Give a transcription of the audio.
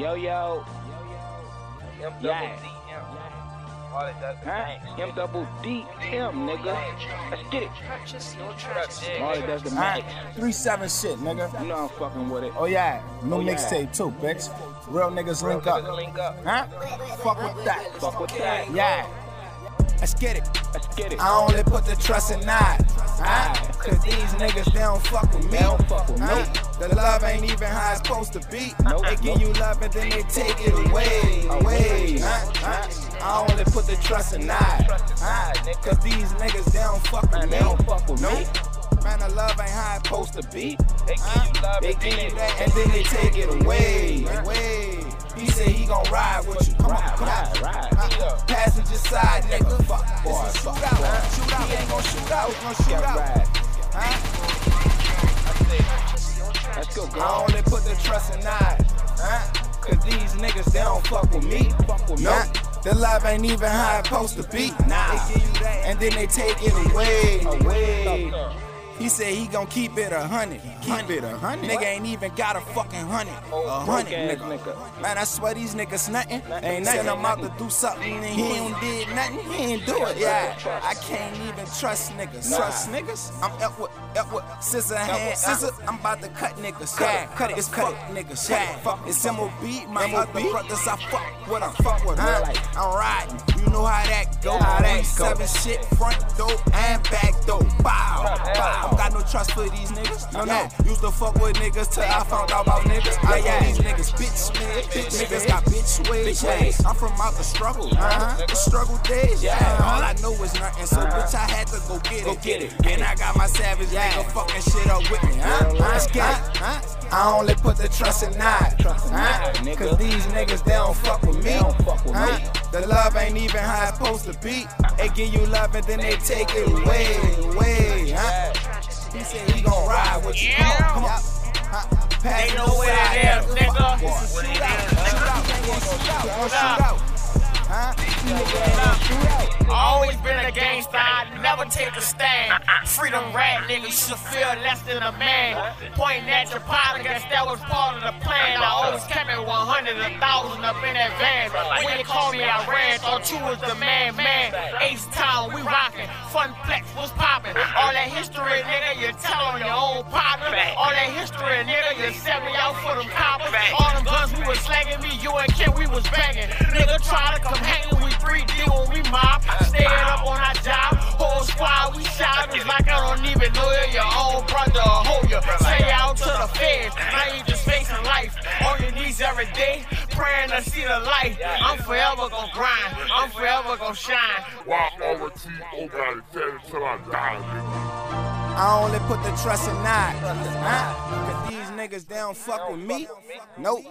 Yo, yo. M double Yeah. D M. All that does is Huh? M double D M, nigga. Let's get it. Purchase your tracks All it does the max. three seven shit, nigga. You know I'm fucking with it. Oh yeah, new Oh, yeah. mixtape too, bitch. Real niggas link Niggas up. link up. Huh? Fuck with that. Fuck with that. Yeah. Let's get it. Let's get it. I only put the trust in. Huh? Cause these niggas, they don't fuck with me. They don't fuck with me. Huh? The love ain't even how it's supposed to be. Nope. They give you love and then they take it away. Away. I only put the trust in. Huh? Cause these niggas, they don't fuck with me. they don't fuck with me. Man, the love ain't how it's supposed to be. They give you love They and give then you they- that and then they take it away. Away. He said he gon' ride with ain't gon' shoot out. Shoot Yeah, out. right. Huh? Let's go, I girl. only put the trust in nine. Huh? Cause these niggas, they don't fuck with me. Fuck with me. The love ain't even how it's supposed to be. Nah. They give you that, and then they take it away. Away. He said he gon' keep it a hundred. Keep it a hundred. Nigga ain't even got a fucking hundred. A hundred, nigga. Man, I swear these niggas nothing. Ain't nothing. I'm out to do something and he ain't did nothing. He ain't do it. Yeah. I can't even trust niggas. Trust niggas? I'm up with, up with scissor hand. Scissor. I'm about to cut niggas. Yeah. Cut it. It's fuck niggas. Yeah. Fuck. It's MOB. My other brothers I fuck with. I fuck with. I'm riding. You know how that go. How that go. Seven shit front door and back trust for these niggas. No, no. Used to fuck with niggas till I found out about niggas. Yeah, yeah. These niggas bitch made. Bitch niggas got bitch ways. I'm from out the struggle. Uh-huh. The struggle days. Yeah. All I know is nothing. So bitch, I had to go get it. Go get it. And I got my savage nigga fucking shit up with me. Huh? Let's get it. Huh? I only put the trust in nine. Huh? Cause these niggas, they don't fuck with me. They don't fuck with Huh? The love ain't even how it's supposed to be. They give you love and then they take it away, away. Huh? He said he gon' ride with you. Come on, come on. They know what it nigga. nigga. What it is, nigga. Shoot out, gonna shoot out. Always been a gangsta, I never take a stand. Freedom rat nigga, you should feel less than a man. Pointing at your guess that was part of the up in advance. When they called me, I ran, thought you was the man, man. Ace Town, we rockin'. Fun flex, what's poppin'? All that history, nigga, you tell on your own partner. All that history, nigga, you set me out for them coppers. All them guns we was slanging me, you and Kim, we was banging. Nigga try to come hangin', we 3D when we mob. Staying up on our job, whole squad, we shot just like I don't even know you. Your own brother, hold you. Say out to the feds, now you just facing life. On your knees every day, praying to see the light. I'm forever gonna grind, I'm forever gonna shine. Why already oh got it until I die, nigga. I only put the trust in nine. Cause these niggas, they don't fuck with me. Nope.